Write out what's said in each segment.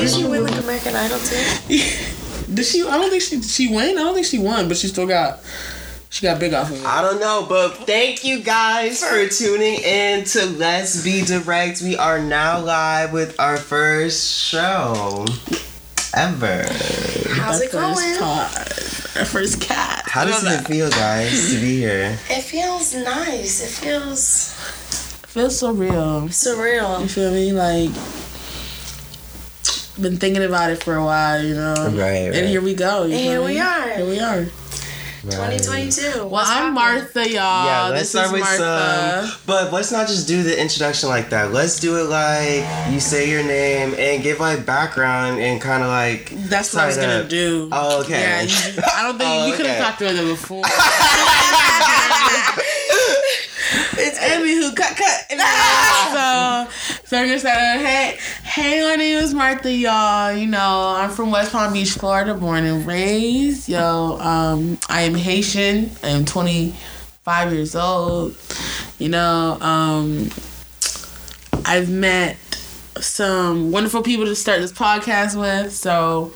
Did she win like American Idol too? Did she? I don't think she she won. I don't think she won, but she still got she got big off of it. I don't know, but thank you guys for tuning in to Let's Be Direct. We are now live with our first show ever. How's it going? First pod, our first cat. How does it feel, guys, to be here? It feels nice. It feels Feels so real. You feel me? Like been thinking about it for a while, you know. Right, right. And here we go. you And here we are. Here we are. 2022. Well, I'm Martha, y'all. Yeah, let's this start is with Martha. some. But let's not just do the introduction like that. Let's do it like you say your name and give like background and kind of like. That's what I was Sign gonna up. do. Oh, okay. Yeah, you- I don't think Oh, we could have okay. talked about it before. it's Emmy Anywho, cut, cut. so, so we're gonna start. out, Hey, hey, my name is Martha, y'all. You know, I'm from West Palm Beach, Florida, born and raised. Yo, um, I am Haitian. I am 25 years old. You know, um, I've met some wonderful people to start this podcast with. So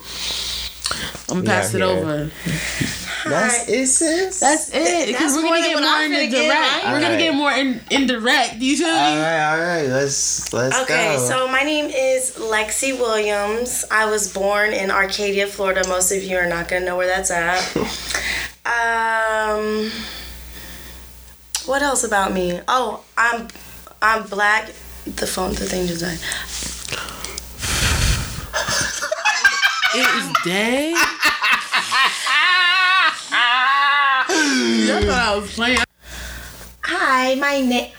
I'm gonna pass out it here. over. That's it, sis. That's it. Because we're gonna get more I'm get, direct. right? We're gonna get more in indirect. You feel me? All right, all right. Let's let's Okay, go. so my name is Lexi Williams. I was born in Arcadia, Florida. Most of you are not gonna know where that's at. um, what else about me? Oh, I'm I'm black. The phone, the thing just died. It is day. Y'all thought I was playing. Hi, my name.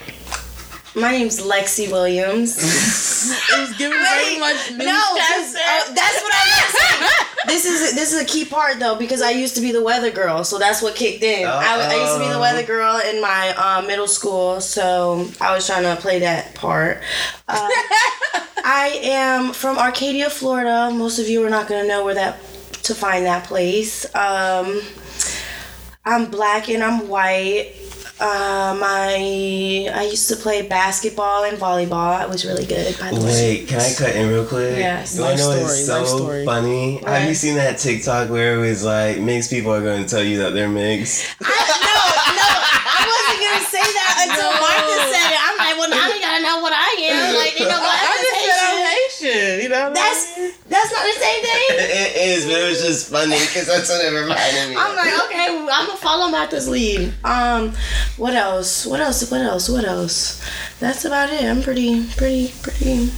My name's Lexi Williams. It was giving very much no, uh, that's what I was. This is this is a key part though because I used to be the weather girl, so that's what kicked in. I, I used to be the weather girl in my uh, middle school, so I was trying to play that part. Uh, I am from Arcadia, Florida. Most of you are not gonna know where that to find that place. Um, I'm black and I'm white. Um, I I used to play basketball and volleyball. I was really good, by the way. Wait, can I cut in real quick? Yes. You wanna know Life story, life so story. funny? Have you seen that TikTok where it was like mixed people are going to tell you that they're mixed? I, no, no, I wasn't gonna say that until No. Martha said it. I'm like, well, now you gotta know what I am. Like, you know, what? I black just is said I'm Haitian. Haitian. You know. That's that's not the same thing. it is, but it was just funny because that's what it reminded me. I'm of. like, okay, I'm gonna follow Martha's lead. Um, what else? What else? What else? What else? That's about it. I'm pretty, pretty, pretty.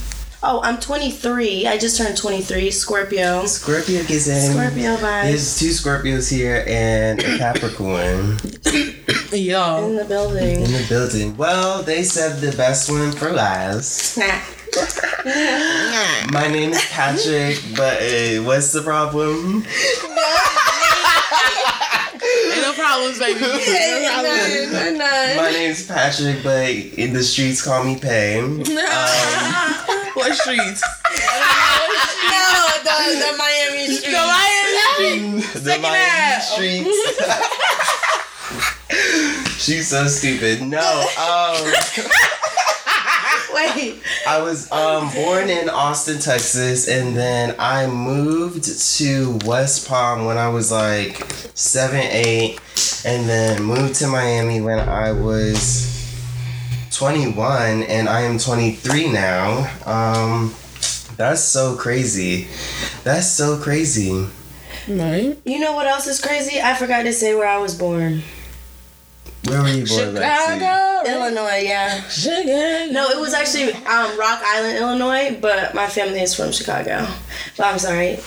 Oh, I'm 23. I just turned 23. Scorpio. Scorpio gets in. Scorpio vibes There's two Scorpios here and a Capricorn Yo. in the building. in the building. Well, they said the best one for last. My name is Patrick, but uh, what's the problem? Ain't no problems, baby. No problems. None, none. My name's Patrick, but in the streets call me Pay. Um, what streets? No, the, the Miami The Miami streets. the Miami streets. She's so stupid. No, um, Wait. I was um, born in Austin, Texas, and then I moved to West Palm when I was like seven, eight, and then moved to Miami when I was 21, and I am 23 now. Um, that's so crazy. That's so crazy. Right. You know what else is crazy? I forgot to say where I was born. Where were you born, Lexi? Chicago. Illinois, yeah. Chicago. No, it was actually um, Rock Island, Illinois, but my family is from Chicago. But I'm sorry.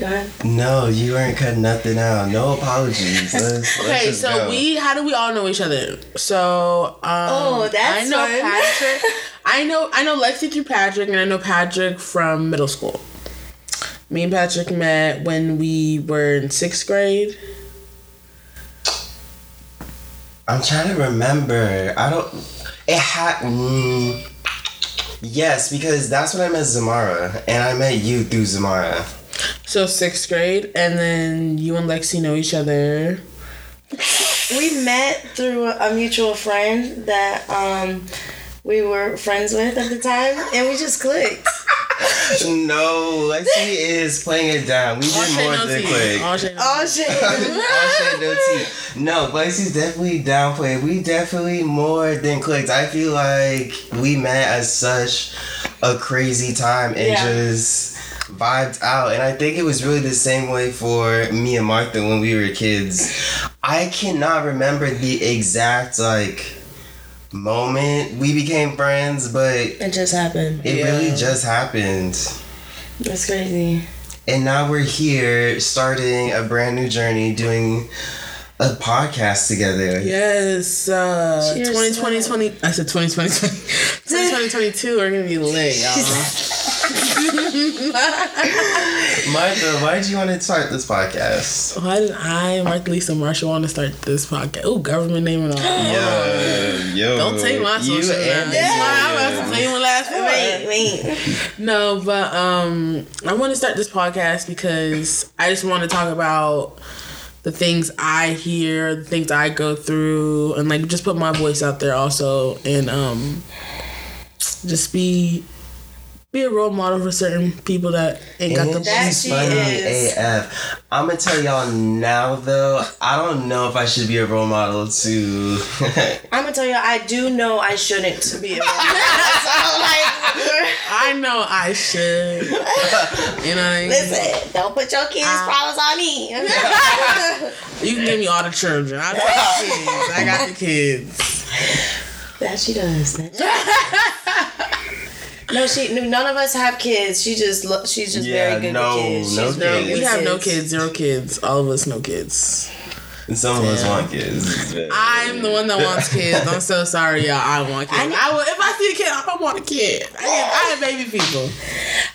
Go ahead. No, you weren't cutting nothing out. No apologies. Let's, let's Okay, so go. we how do we all know each other? So um Oh, that's I know fun. Patrick. I know I know Lexi through Patrick and I know Patrick from middle school. Me and Patrick met when we were in sixth grade. I'm trying to remember. I don't. It had. Mm, yes, because that's when I met Zamara, and I met you through Zamara. So sixth grade, and then you and Lexi know each other. We met through a mutual friend that um, we were friends with at the time, and we just clicked. No, Lexi is playing it down. We did more no than tea. quick. All shade, no Oh shit. All shade, no tea. No, Lexi's definitely downplayed. We definitely more than clicked. I feel like we met at such a crazy time and Yeah. just vibed out. And I think it was really the same way for me and Martha when we were kids. I cannot remember the exact like moment we became friends, but it It just happened. It really just happened. That's crazy. And now we're here starting a brand new journey doing a podcast together. Yes, uh, Cheers 2020, 20, I said 2020, 2020, 2022 are gonna be lit, y'all. Martha, why did you want to start this podcast? Why did I, Martha Lisa Marshall, want to start this podcast? Oh, government name and all. Yo, yo. Don't take my You social and life. That's why I'm about to tell you when last Wait, wait. No, but um, I want to start this podcast because I just want to talk about the things I hear, the things I go through, and like just put my voice out there also, and um, just be be a role model for certain people that ain't got the And That she's she funny is. AF. I'm gonna tell y'all now though, I don't know if I should be a role model to I'm gonna tell y'all, I do know I shouldn't be a role model. so, like, I know I should. You know what I mean? listen, don't put your kids' problems on me. You can give me all the children. I got the kids. I got the kids. that she does. No, she. None of us have kids. She just. lo- She's just Yeah, very good no, with kids. no She's very kids. good We have no kids, zero kids. All of us no kids. Some of us want kids. I'm the one that wants kids. I'm so sorry, y'all. I want kids. I I, need- will, if I see a kid, I don't want a kid. I, have, I have baby people.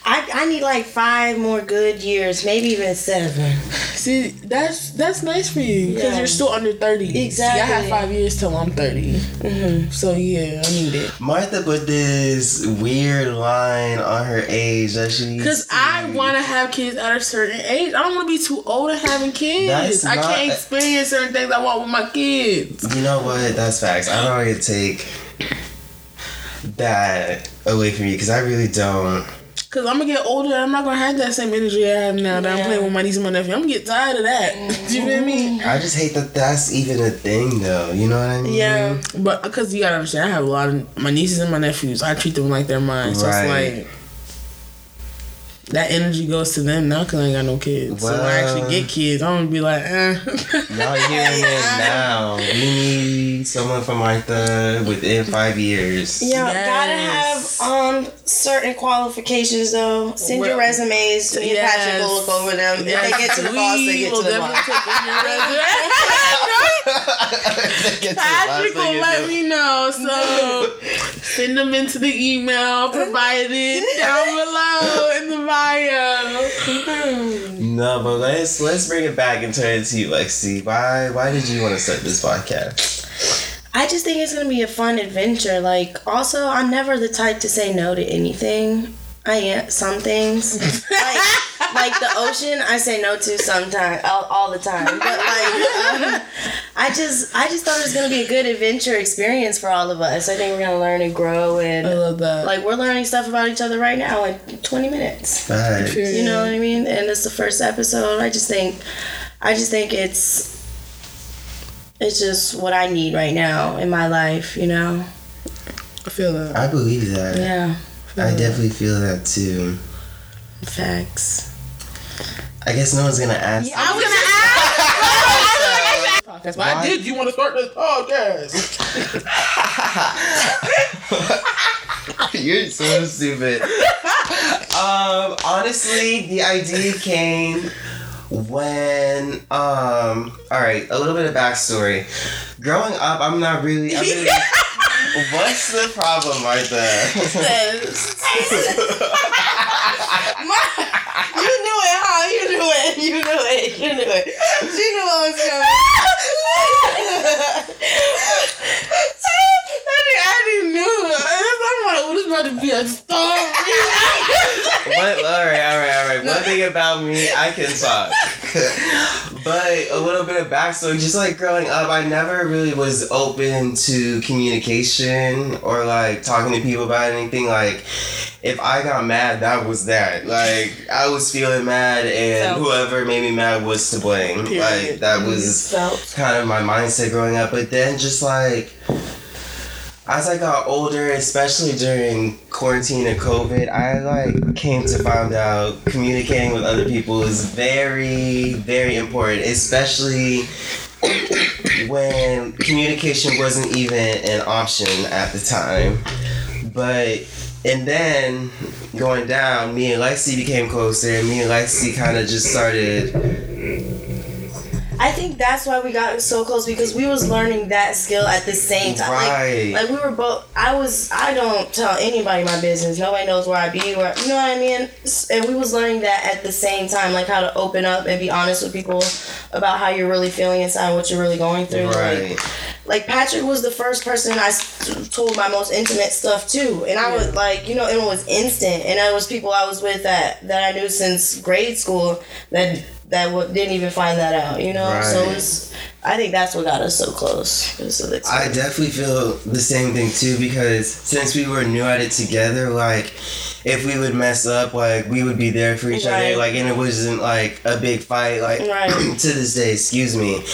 I, I need like five more good years, maybe even seven. See, that's that's nice for you because Yeah. you're still under thirty. See, I have five years till I'm 30 Mm-hmm. So yeah, I need it. Martha put this weird line on her age that she needs Because I want to have kids at a certain age. I don't want to be too old and having kids. That's I not- can't experience certain things I want with my kids. You know what? That's facts. I don't want to take that away from you because I really don't. Cause I'm gonna get older. I'm not gonna have that same energy I have now that I'm playing with my niece and my nephew. I'm gonna get tired of that. Do you feel me? I just hate that that's even a thing, though. You know what I mean? Yeah. But because you gotta understand, I have a lot of my nieces and my nephews. I treat them like they're mine. So Right. it's like that energy goes to them now because I ain't got no kids. so when I actually get kids, I'm gonna be like, eh. Y'all hearing it now. We need someone from Martha within five years. Yeah, Yes. gotta have um certain qualifications though. Send your resumes. Me and Patrick will look over them. If they get to the boss, they get to the boss. take in your resume. Patrick will let me know. So send them into the email provided down below in the bio. No, but let's let's bring it back and turn it to you, Lexi. Why why did you want to start this podcast? I just think it's gonna be a fun adventure. Like, also, I'm never the type to say no to anything. I am some things, like like the ocean. I say no to sometimes, all, all the time. But like, um, I just I just thought it was gonna be a good adventure experience for all of us. I think we're gonna learn and grow, and I and love that. like we're learning stuff about each other right now in 20 minutes. Right. You know what I mean? And it's the first episode. I just think, I just think it's, it's just what I need right now in my life. You know? I feel that. I believe that. Yeah. I definitely feel that too. Facts. I guess no one's gonna ask. Yeah, I was gonna ask. Podcast, but Why? I did. You want to start this podcast? You're so stupid. um, honestly, the idea came when um all right, a little bit of backstory. Growing up, I'm not really I'm really What's the problem, Martha? You knew it, huh? You knew it. You knew it. You knew it. She knew what was coming. I already knew. I'm like, oh, this about to be a story. What, all right, all right, all right. One thing about me, I can talk. but a little bit of backstory, just like growing up, I never really was open to communication or like talking to people about anything. Like, if I got mad, that was that. Like, I was feeling mad, and whoever made me mad was to blame. Like, that was kind of my mindset growing up. But then, just like, as I got older, especially during quarantine and COVID, I like came to find out communicating with other people is very, very important, especially when communication wasn't even an option at the time. But and then going down, me and Lexi became closer, and me and Lexi kind of just started I think that's why we got so close because we was learning that skill at the same time. Right. Like, like we were both. I was. I don't tell anybody my business. Nobody knows where I be. Where you know what I mean. And we was learning that at the same time, like how to open up and be honest with people about how you're really feeling inside, what you're really going through. right. Like, like Patrick was the first person I told my most intimate stuff to, and I was like, you know, it was instant, and it was people I was with that that I knew since grade school that that w- didn't even find that out, you know. So it's, I think that's what got us so close. It was the I definitely feel the same thing too because since we were new at it together, like if we would mess up, like we would be there for each Right. other, like and it wasn't like a big fight. Like Right. to this day, excuse me,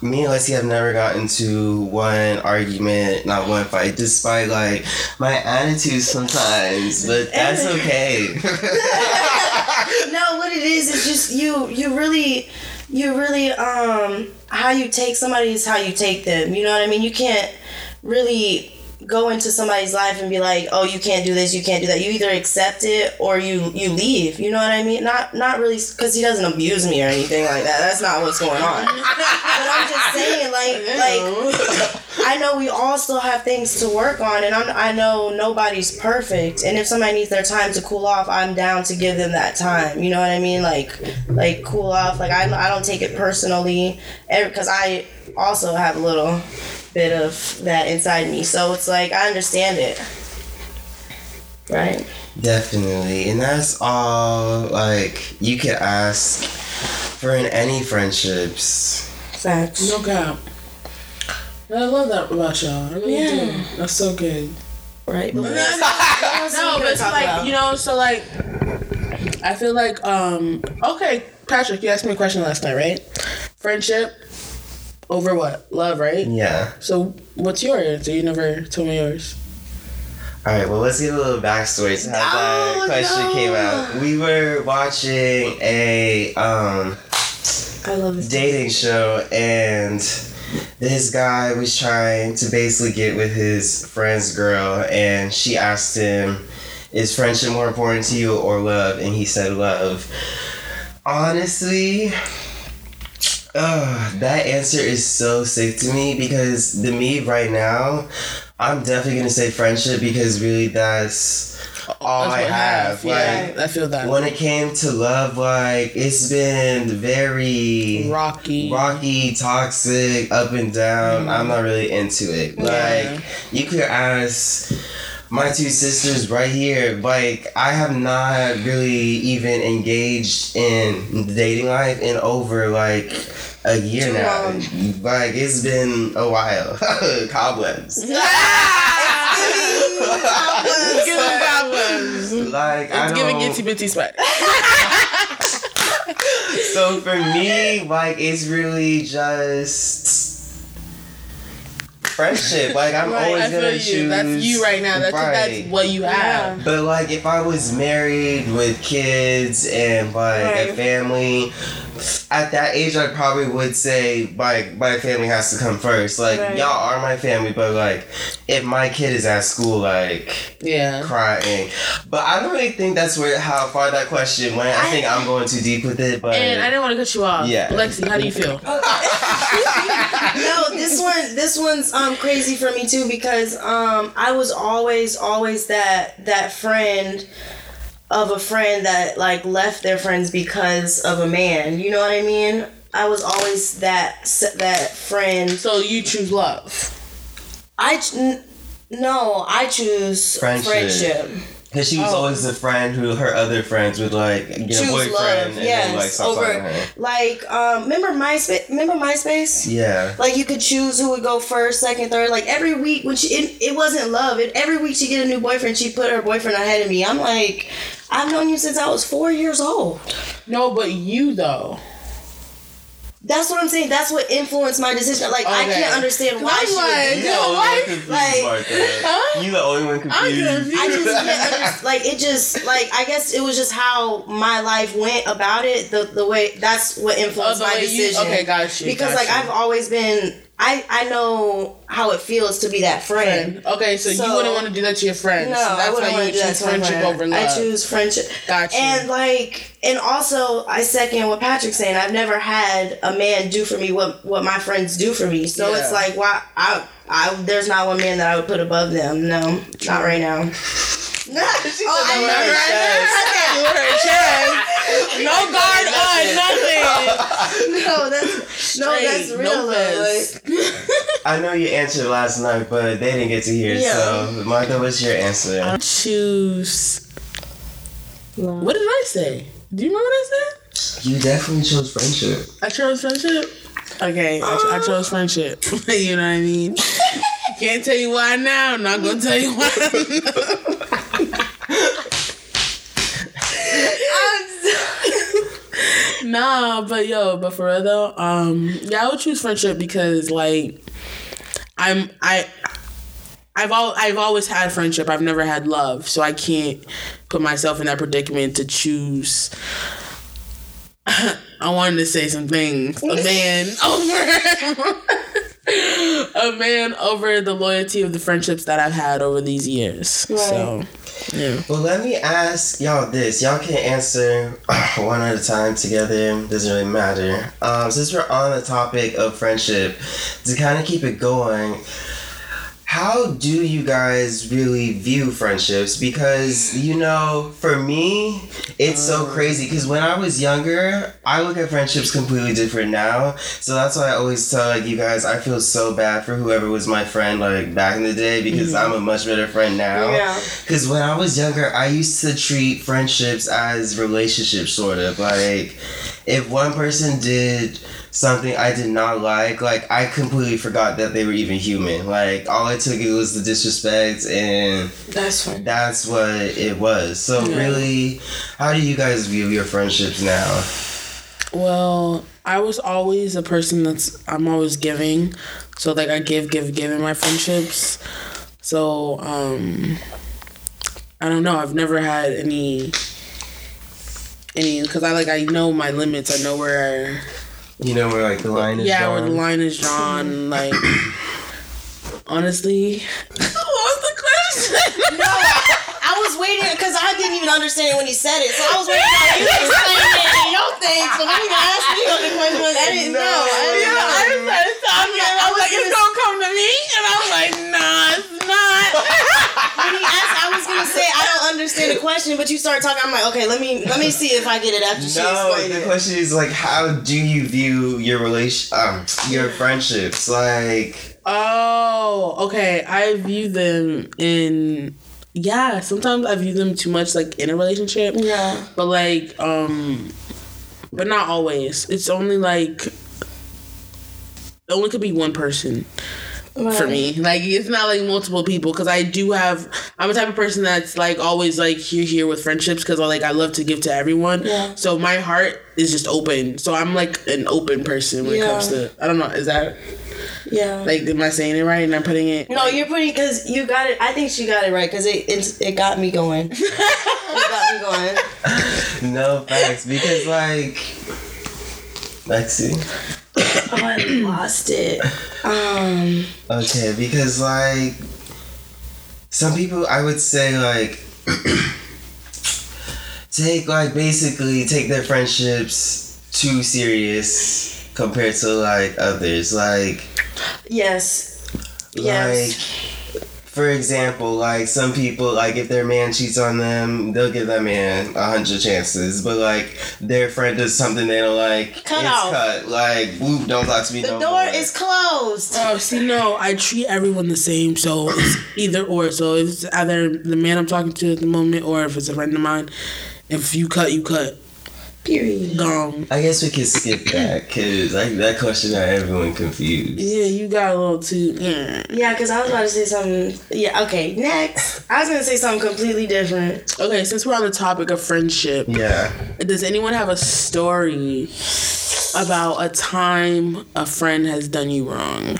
me and Lexi have never gotten into one argument, not one fight, despite like my attitude sometimes, but that's okay. no, what it is is just you. You really, you really. Um, how you take somebody is how you take them. You know what I mean? You can't really go into somebody's life and be like, "Oh, you can't do this, you can't do that." You either accept it or you you leave. You know what I mean? Not not really because he doesn't abuse me or anything like that. That's not what's going on. but I'm just saying, like like. I know we all still have things to work on, and I'm, I know nobody's perfect. And if somebody needs their time to cool off, I'm down to give them that time. You know what I mean? Like, like cool off. Like I, I don't take it personally, because I also have a little bit of that inside me. So it's like I understand it. Right. Definitely. And that's all like you could ask for in any friendships. Facts. No cap. I love that about y'all. I really Yeah. do. That's so good. Right. But No, but it's like you know, so like, I feel like um okay, Patrick, you asked me a question last night, right? Friendship over what? Love, right? Yeah. So what's your answer? You never told me yours. All right, well, let's give a little backstory to how that Oh, question no. came out. We were watching a um, I love this. dating show, and this guy was trying to basically get with his friend's girl, and she asked him, Is friendship more important to you or love? And he said, Love. Honestly, uh, that answer is so sick to me because the me right now, I'm definitely gonna say friendship because really that's all That's I have. Yeah, Like I feel that. when it came to love, like it's been very Rocky. rocky, toxic, up and down. I'm not really into it. Mm-hmm. Yeah. Like you could ask my two sisters right here. Like I have not really even engaged in dating life in over like a year Too now. long. Like it's been a while. Cobwebs. It's giving problems. Like I It's giving don't- itsy bitsy sweat. so for me, like it's really just friendship. Like I'm Right, always I gonna you. choose. That's you right now. That's right. that's what you have. But like if I was married with kids and like a family, at that age I probably would say like my family has to come first. Like Right. y'all are my family, but like if my kid is at school like Yeah. crying. But I don't really think that's where how far that question went. I, I- think I'm going too deep with it, but And I didn't want to cut you off. Yeah. Lexi, how do you feel? no, this one this one's um crazy for me too because um I was always always that that friend of a friend that like left their friends because of a man. You know what I mean? I was always that that friend. So you choose love. I ch- n- no, I choose Friendship. friendship. Cause she was Oh. always the friend who her other friends would like get a boyfriend love, and yes, then like stop over- talking to her. Like, um, remember MySpace? Remember MySpace? Yeah. Like you could choose who would go first, second, third. Like every week when she, it, it wasn't love. It, every week she get a new boyfriend. She put her boyfriend ahead of me. I'm like, I've known you since I was four years old. No, but you though. That's what I'm saying. That's what influenced my decision. Like I can't understand why I'm she. like- would You do the Yeah, only why- like- Huh? You the only one confused. confused. I just can't understand. Like it just like I guess it was just how my life went about it. The the way that's what Oh, influenced the my way you- decision. okay, got you. Because got like you. I've always been. I I know how it feels to be that friend. friend. Okay, so, you wouldn't want to do that to your friends. No, so I wouldn't why you to do that choose friendship friend. over love. I choose friendship. Got you. And like, and also, I second what Patrick's saying. I've never had a man do for me what what my friends do for me. So Yeah. it's like, why? I, I, there's not one man that I would put above them. No, not right now. Oh, no, oh, I Lower never. her Lower her chest. No guard on, nothing. No, that's no, that's Straight, real. no Like, I know you answered last night, but they didn't get to hear. Yeah. So, Martha, what's your answer? I choose. What did I say? Do you remember what I said? You definitely chose friendship. I chose friendship. Okay, I, I chose friendship. you know what I mean? Can't tell you why now. I'm not gonna tell you why. nah, but yo, but for real though, um, yeah, I would choose friendship because like, I'm I. I've all I've always had friendship. I've never had love, so I can't put myself in that predicament to choose. I wanted to say some things. A man over a man over the loyalty of the friendships that I've had over these years. So yeah. Well, let me ask y'all this. Y'all can answer one at a time together. Doesn't really matter. Um, since we're on the topic of friendship, to kind of keep it going, how do you guys really view friendships? Because, you know, for me, it's so uh. crazy. Because when I was younger, I look at friendships completely different now. So that's why I always tell like you guys, I feel so bad for whoever was my friend like back in the day because mm-hmm. I'm a much better friend now. Yeah. Because when I was younger, I used to treat friendships as relationships, sort of. Like, if one person did something I did not like, like, I completely forgot that they were even human. Like, all it took it was the disrespect, and that's fine. that's what it was. So, Yeah. really, how do you guys view your friendships now? Well, I was always a person that's I'm always giving. So like I give, give, give in my friendships. So um I don't know. I've never had any any because I like I know my limits. I know where You know where, like, the line is drawn? yeah where the line is drawn. Like honestly, what was the question? No, I was waiting because I didn't even understand it when you said it. So I was waiting for you to explain it in your thing. So when you asked me the question, I didn't know. I didn't Yeah, know. I just started talking. I was like, it's gonna come to me, and I was like, nah, it's not. When he asked, I was gonna say I don't understand the question, but you start talking. I'm like, okay, let me let me see if I get it after she No, explained the it. question is like, how do you view your relation, um, your friendships? Like, Oh, okay. I view them in yeah, sometimes I view them too much like in a relationship. Yeah. But like um but not always. It's only like it only could be one person for me. Like it's not like multiple people because I do have. I'm a type of person that's like always like here here with friendships because I like I love to give to everyone. Yeah. So my heart is just open. So I'm like an open person when it comes to. I don't know. Is that Yeah. like am I saying it right? And I'm putting it. no, you're putting because you got it. I think she got it right because it it's, it got me going. it got me going. no facts because like, Lexi. Oh, I lost it. Um. Okay, because like, some people I would say like, take like basically take their friendships too serious compared to like others. Like, Yes. Yes. Like for example, like some people, like if their man cheats on them, they'll give that man a hundred chances. But like their friend does something they don't like, Cut it's off. cut. Like, whoop, don't talk to me. The no door more. is closed. Oh, see, no, I treat everyone the same, so it's either or. So it's either the man I'm talking to at the moment, or if it's a friend of mine. If you cut, you cut. Period. Gone. I guess we can skip that because like that question got everyone confused. Yeah, you got a little too. Yeah. Yeah, because I was about to say something. Yeah, okay, next. I was going to say something completely different. Okay, since we're on the topic of friendship, Yeah. does anyone have a story about a time a friend has done you wrong?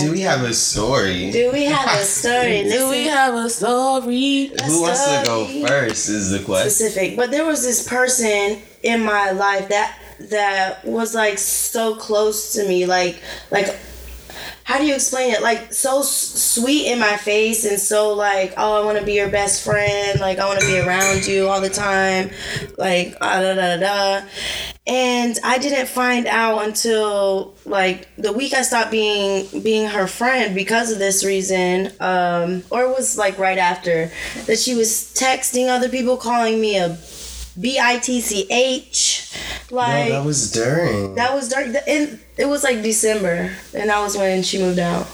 Do we have a story? Do we have a story? Do we have a story? Who wants to go first? Is the question. specific, but there was this person in my life that that was like so close to me, like like how do you explain it? Like so sweet in my face and so like oh I want to be your best friend, like I want to be around you all the time, like ah, da da da da. And I didn't find out until like the week I stopped being being her friend because of this reason, um, or it was like right after that she was texting other people, calling me a B I T C H, like no, that was during. that was during the, in, it was like December, and that was when she moved out.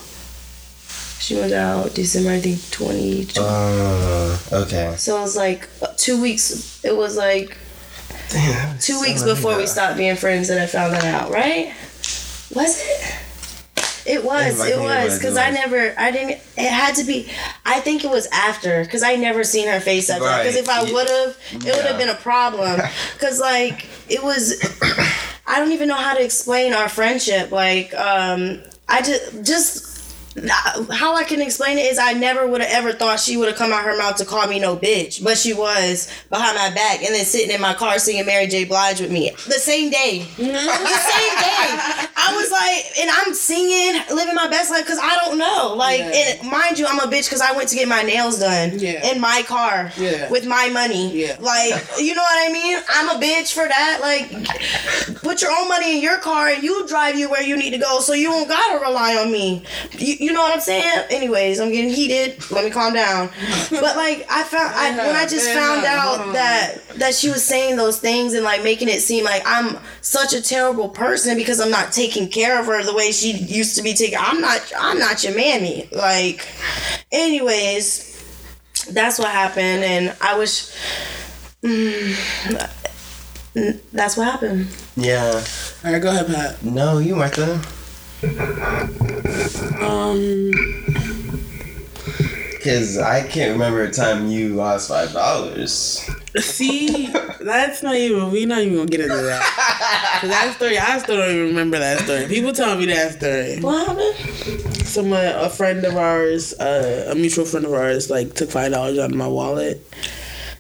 She moved out December, I think twenty. Uh, okay. so it was like two weeks. It was like Damn, two so weeks before we stopped being friends that I found that out. Right? Was it? It was. It was because I never. I didn't. It had to be. I think it was after because I never seen her face after. Because Right. if I would have, it would have been a problem. Because like it was. I don't even know how to explain our friendship. Like, um, I just just how I can explain it is I never would have ever thought she would have come out her mouth to call me no bitch, but she was behind my back and then sitting in my car singing Mary J. Blige with me the same day. the same day. I was like, and I'm singing, living my best life because I don't know. Like, Yeah. and mind you, I'm a bitch because I went to get my nails done Yeah. in my car Yeah. with my money. Yeah. Like, you know what I mean? I'm a bitch for that. Like, put your own money in your car and you drive you where you need to go so you don't gotta rely on me. You, you know what I'm saying? Anyways, I'm getting heated. Let me calm down. But like I found I when I just Yeah, found out that that she was saying those things and like making it seem like I'm such a terrible person because I'm not taking care of her the way she used to be taken. I'm not I'm not your mammy. Like anyways, that's what happened and I wish mm, that's what happened. Yeah. All right, go ahead, Pat. No, you Martha. Um, Because I can't remember a time you lost five dollars. see, that's not even. We're not even gonna get into that. 'Cause that story, I still don't even remember that story. People tell me that story. What happened? Someone, a friend of ours, uh, a mutual friend of ours, like took five dollars out of my wallet.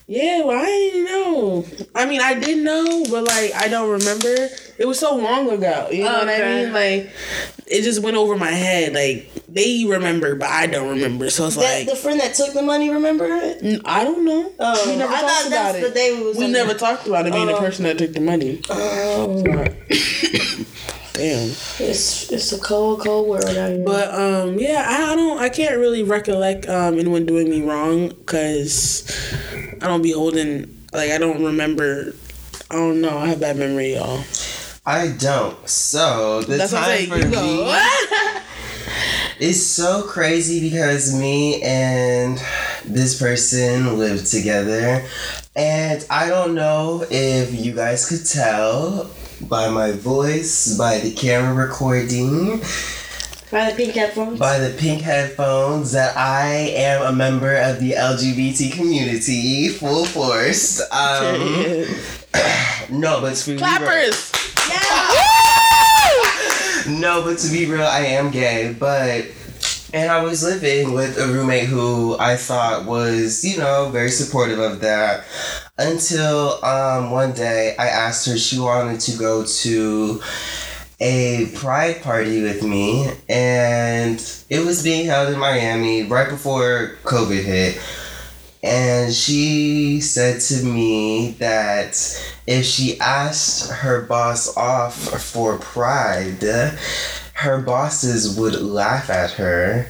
Yeah, well, I didn't know. I mean, I did know, but like, I don't remember. It was so long ago. You know what I mean? Like, it just went over my head. Like, they remember, but I don't remember. So it's The, like, the friend that took the money, remember it? n- I don't know. Oh, we never I talked thought about that's it. the day we was we never talked about it being the Oh. person that took the money. Oh, Damn. it's it's a cold, cold world out here. But um, yeah, I, I don't, I can't really recollect um anyone doing me wrong because I don't be holding like I don't remember. I don't know. I have bad memory, y'all. I don't. So the That's what I'm time saying. for You me go. is so crazy because me and this person lived together, and I don't know if you guys could tell by my voice, by the camera recording, By the pink headphones. by the pink headphones that I am a member of the LGBT community, full force. Um, no, but to be real- Clappers. yeah. no, but to be real, I am gay, but. And I was living with a roommate who I thought was, you know, very supportive of that. Until um, one day I asked her she wanted to go to a pride party with me, and it was being held in Miami right before COVID hit. And she said to me that if she asked her boss off for pride, her bosses would laugh at her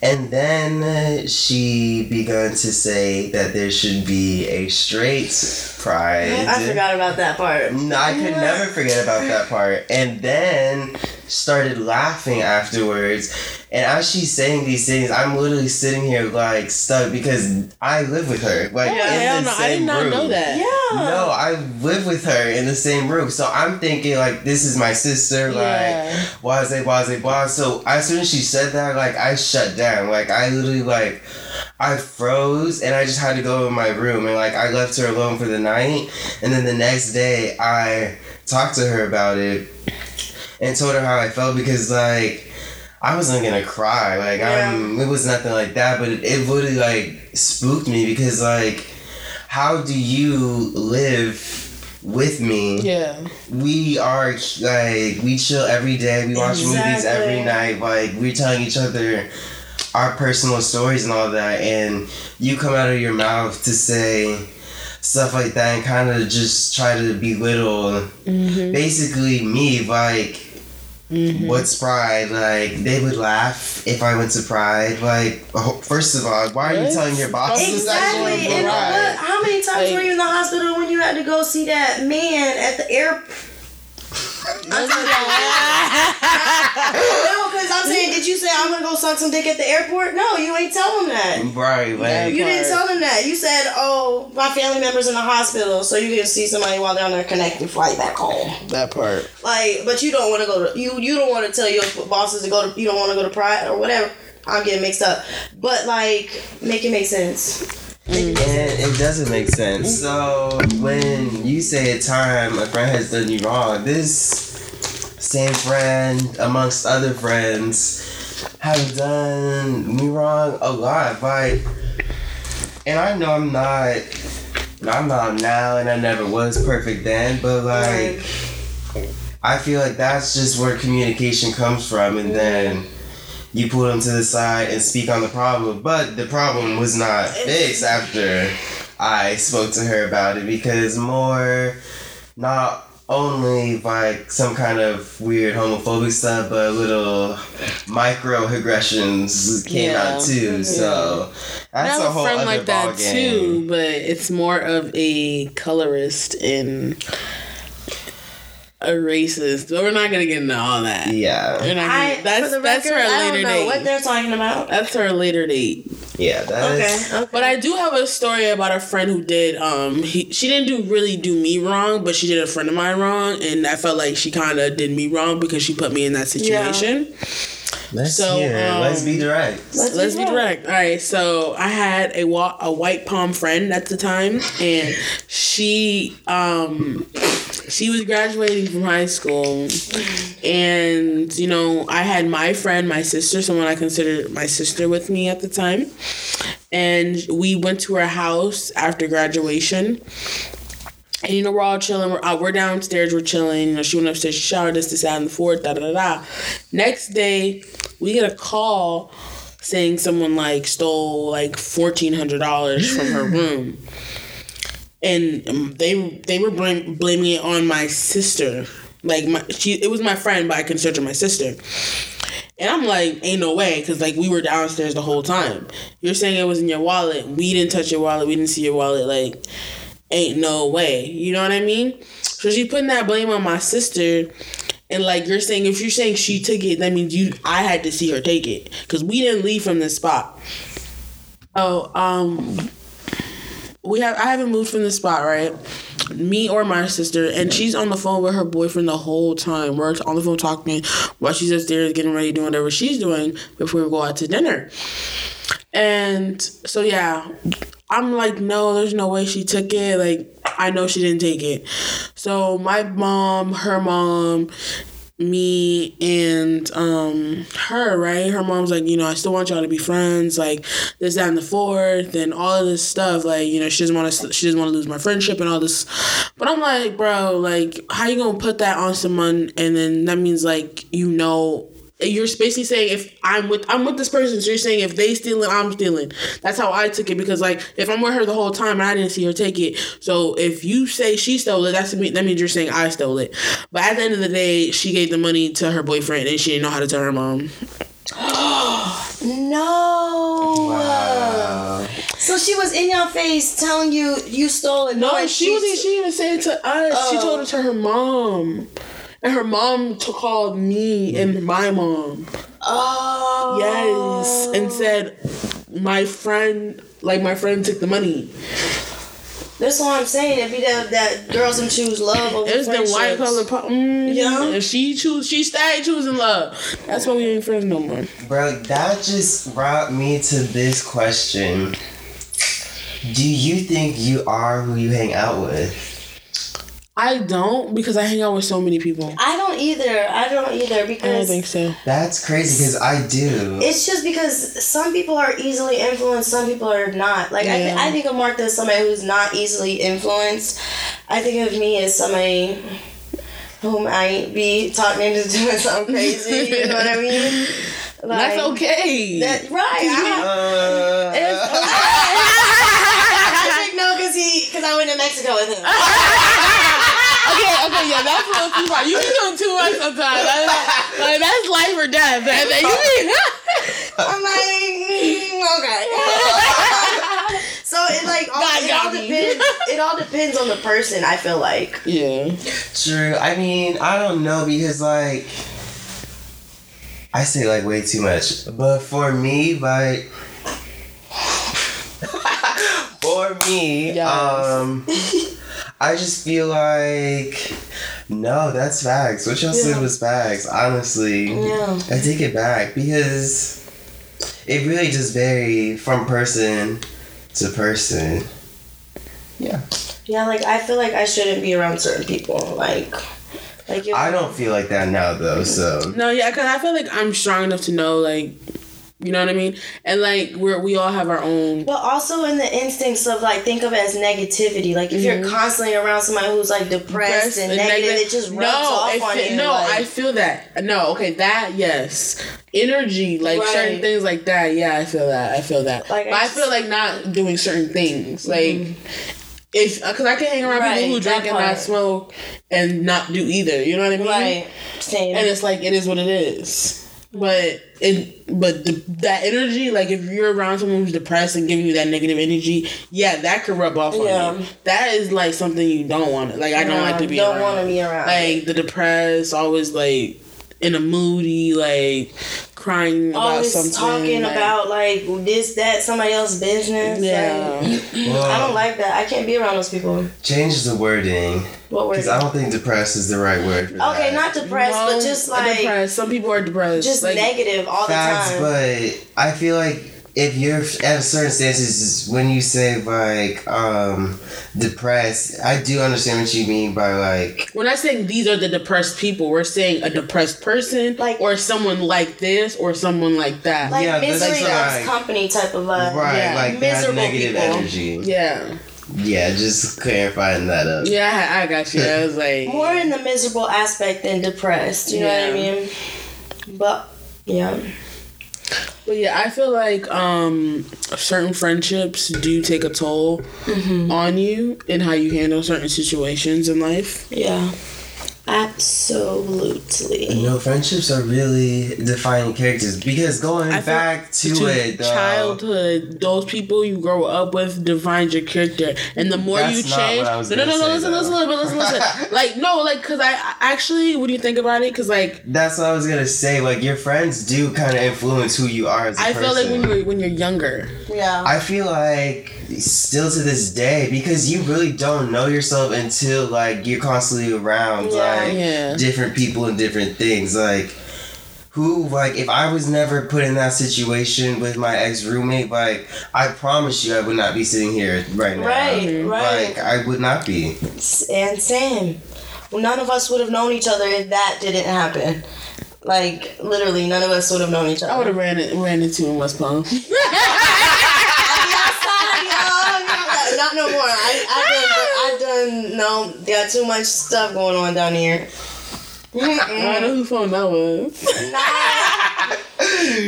And then uh, she began to say that there should be a straight pride. I forgot about that part. No, I could never forget about that part. And then started laughing afterwards. And as she's saying these things, I'm literally sitting here like stuck because I live with her. Like Yeah, in Hell the no, I did not room. know that. Yeah. No, I live with her in the same room. So I'm thinking like this is my sister, Yeah. like blase, blase, blah. So as soon as she said that, like I shut down. Like I literally like I froze and I just had to go in my room and like I left her alone for the night. And then the next day I talked to her about it and told her how I felt because like I wasn't gonna cry. Like I'm it was nothing like that, but it, it literally like spooked me because like how do you live with me? Yeah. We are like we chill every day. We watch movies every night. Like we're telling each other our personal stories and all that, and you come out of your mouth to say stuff like that and kind of just try to belittle mm-hmm. basically me like Mm-hmm. what's pride like? They would laugh if i went to pride. Like oh, first of all why are you telling your bosses that you're Exactly. And to what, pride? how many times Like- were you in the hospital when you had to go see that man at the airport? No, because I'm saying, did you say I'm gonna go suck some dick at the airport? No, you ain't tell him that. right like You didn't tell them that. You said, "Oh, my family member's in the hospital, so you can see somebody while they're on their connecting flight back home." That part. Like, but you don't want to go to you. You don't want to tell your bosses to go to. You don't want to go to Pride or whatever. I'm getting mixed up, but like, make it make sense. and it doesn't make sense so when you say a time a friend has done you wrong this same friend amongst other friends have done me wrong a lot like and i know i'm not i'm not now and i never was perfect then but like I feel like that's just where communication comes from, and then you pull them to the side and speak on the problem. But the problem was not fixed after I spoke to her about it because more, not only like some kind of weird homophobic stuff, but little microaggressions came Yeah. out too. Mm-hmm. So I that's have a a whole friend other like that ballgame. too, but it's more of a colorist and a racist. But we're not gonna get into all that. Yeah, We're not I, gonna, that's for the that's record, for a I later don't know date. what they're talking about. that's for a later date. Yeah, that's Okay, okay. But I do have a story about a friend who did. Um, he she didn't do really do me wrong, but she did a friend of mine wrong, and I felt like she kind of did me wrong because she put me in that situation. Let's So, hear. it. um, Let's be direct. Let's, Let's be be direct. All right, so I had a wa- a white palm friend at the time, and she um she was graduating from high school, and you know I had my friend, my sister, someone I considered my sister, with me at the time, and we went to her house after graduation. And you know we're all chilling. We're out. We're downstairs. We're chilling. You know she went upstairs. She showered us, this, that, and the fourth. Da da da. Next day, we get a call saying someone like stole like fourteen hundred dollars from her room, and they they were blame, blaming it on my sister. Like my she, it was my friend, but I consider her my sister. And I'm like, ain't no way, because like we were downstairs the whole time. You're saying it was in your wallet. We didn't touch your wallet. We didn't see your wallet. Like, ain't no way. You know what I mean? So she's putting that blame on my sister. And like you're saying, if you're saying she took it, that means you. I had to see her take it because we didn't leave from this spot. Oh, um, we have. I haven't moved from the spot, right? Me or my sister, and she's on the phone with her boyfriend the whole time. We're on the phone talking while she's upstairs getting ready, doing whatever she's doing before we go out to dinner. And so yeah, I'm like, no, there's no way she took it. Like, I know she didn't take it. So my mom, her mom, me and um her, right? Her mom's like, you know, I still want y'all to be friends, like this, that, and the fourth, and all of this stuff. Like, you know, she doesn't want to, she doesn't want to lose my friendship and all this. But I'm like, bro, like, how you gonna put that on someone, and then that means like, you know, you're basically saying if I'm with I'm with this person, so you're saying if they steal it, I'm stealing. That's how I took it because like if I'm with her the whole time and I didn't see her take it, so if you say she stole it, that's that means you're saying I stole it. But at the end of the day, she gave the money to her boyfriend and she didn't know how to tell her mom. No No. Wow. So she was in your face telling you you stole it. No, knowing she she's- wasn't. She even said it to us. She Oh. told it to her mom, and her mom t- called me and my mom. Oh. Yes, and said my friend, like my friend, took the money. That's what I'm saying. It'd be that that girls and choose love over It's the white friendships. color. Po- mm, Yeah. And she choose. She stayed choosing love. That's why we ain't friends no more. Bro, that just brought me to this question. Do you think you are who you hang out with? I don't because I hang out with so many people. I don't either. I don't either because I don't because think so. That's crazy because I do. it's just because some people are easily influenced, some people are not. Like I, th- I think of Martha as somebody who's not easily influenced. I think of me as somebody who might be talking into doing something crazy. you know what I mean? Like, That's okay. That, right. I, Uh, I think no, cause he, cause I went to Mexico with him. Okay, okay, yeah, that's a little too far. You be doing too much sometimes. Like, like, that's life or death. That, that you be. I'm like, mm, okay. so it like all, it all depends. It all depends on the person. I feel like. yeah. True. I mean, I don't know because like I say like way too much, but for me, like for me, Yes. um, I just feel like no, that's facts. What y'all said was facts. Honestly, Yeah. I take it back because it really just vary from person to person. Yeah. Yeah, like I feel like I shouldn't be around certain people. Like, like you. I don't feel like that now though, so No, yeah, because I feel like I'm strong enough to know, like, you know what I mean? And, like, we're, we all have our own. But also in the instincts of like think of it as negativity. Like if you're mm-hmm. constantly around somebody who's like depressed, and, negative, it just rubs off on you. No, like, I feel that. No, okay, that yes, energy, like Right. certain things like that. Yeah, I feel that. I feel that. Like, I but I, just- feel like not doing certain things, like. Mm-hmm. If, cause I can hang around Right, people who drink and not smoke and not do either. You know what I mean? right. Same. and it's like it is what it is. But it, but the, that energy, like if you're around someone who's depressed and giving you that negative energy, yeah, that could rub off Yeah. on you. That is like something you don't want. Like I don't like to be Don't want to be around. Like the depressed, always like in a moody, like crying about always something. talking like- about like this, that, somebody else's business. Yeah. Like, well, I don't like that. I can't be around those people. change the wording What word? because I don't think depressed is the right word. For Okay, that. not depressed, but just like depressed. Some people are depressed. just like, negative all the facts, time. but I feel like if you're at a certain stances, when you say like um depressed, I do understand what you mean by like We're not saying these are the depressed people. We're saying a depressed person, Like- or someone like this, or someone like that. like Yeah, misery that's loves like- company type of vibe. right, yeah, like that negative people. energy. yeah, Yeah, just clarifying that up. yeah, I, I got you. I was like, More in the miserable aspect than depressed. You know what I mean? But yeah, but yeah, I feel like um certain friendships do take a toll on you and how you handle certain situations in life. yeah, absolutely. No, friendships are really defining characters because going I back to, it, though, childhood, those people you grow up with defines your character, and the more That's you not change, what I was no, no, no, gonna no, listen, listen, though. listen, listen, listen, like no, like because I I- actually, when you think about it, because like That's what I was gonna say. Like your friends do kind of influence who you are as a I person. I feel like when you're when you're younger, Yeah. I feel like still to this day because you really don't know yourself until like you're constantly around Yeah. like Yeah. different people and different things. Like who like if I was never put in that situation with my ex roommate, like I promise you I would not be sitting here right now. Right, mm-hmm. right. Like I would not be. and same. None of us would have known each other if that didn't happen. Like literally, none of us would have known each other. I would have ran it, ran into in West Palm. I, I done, I done, no, got too much stuff going on down here. I know whose phone that was.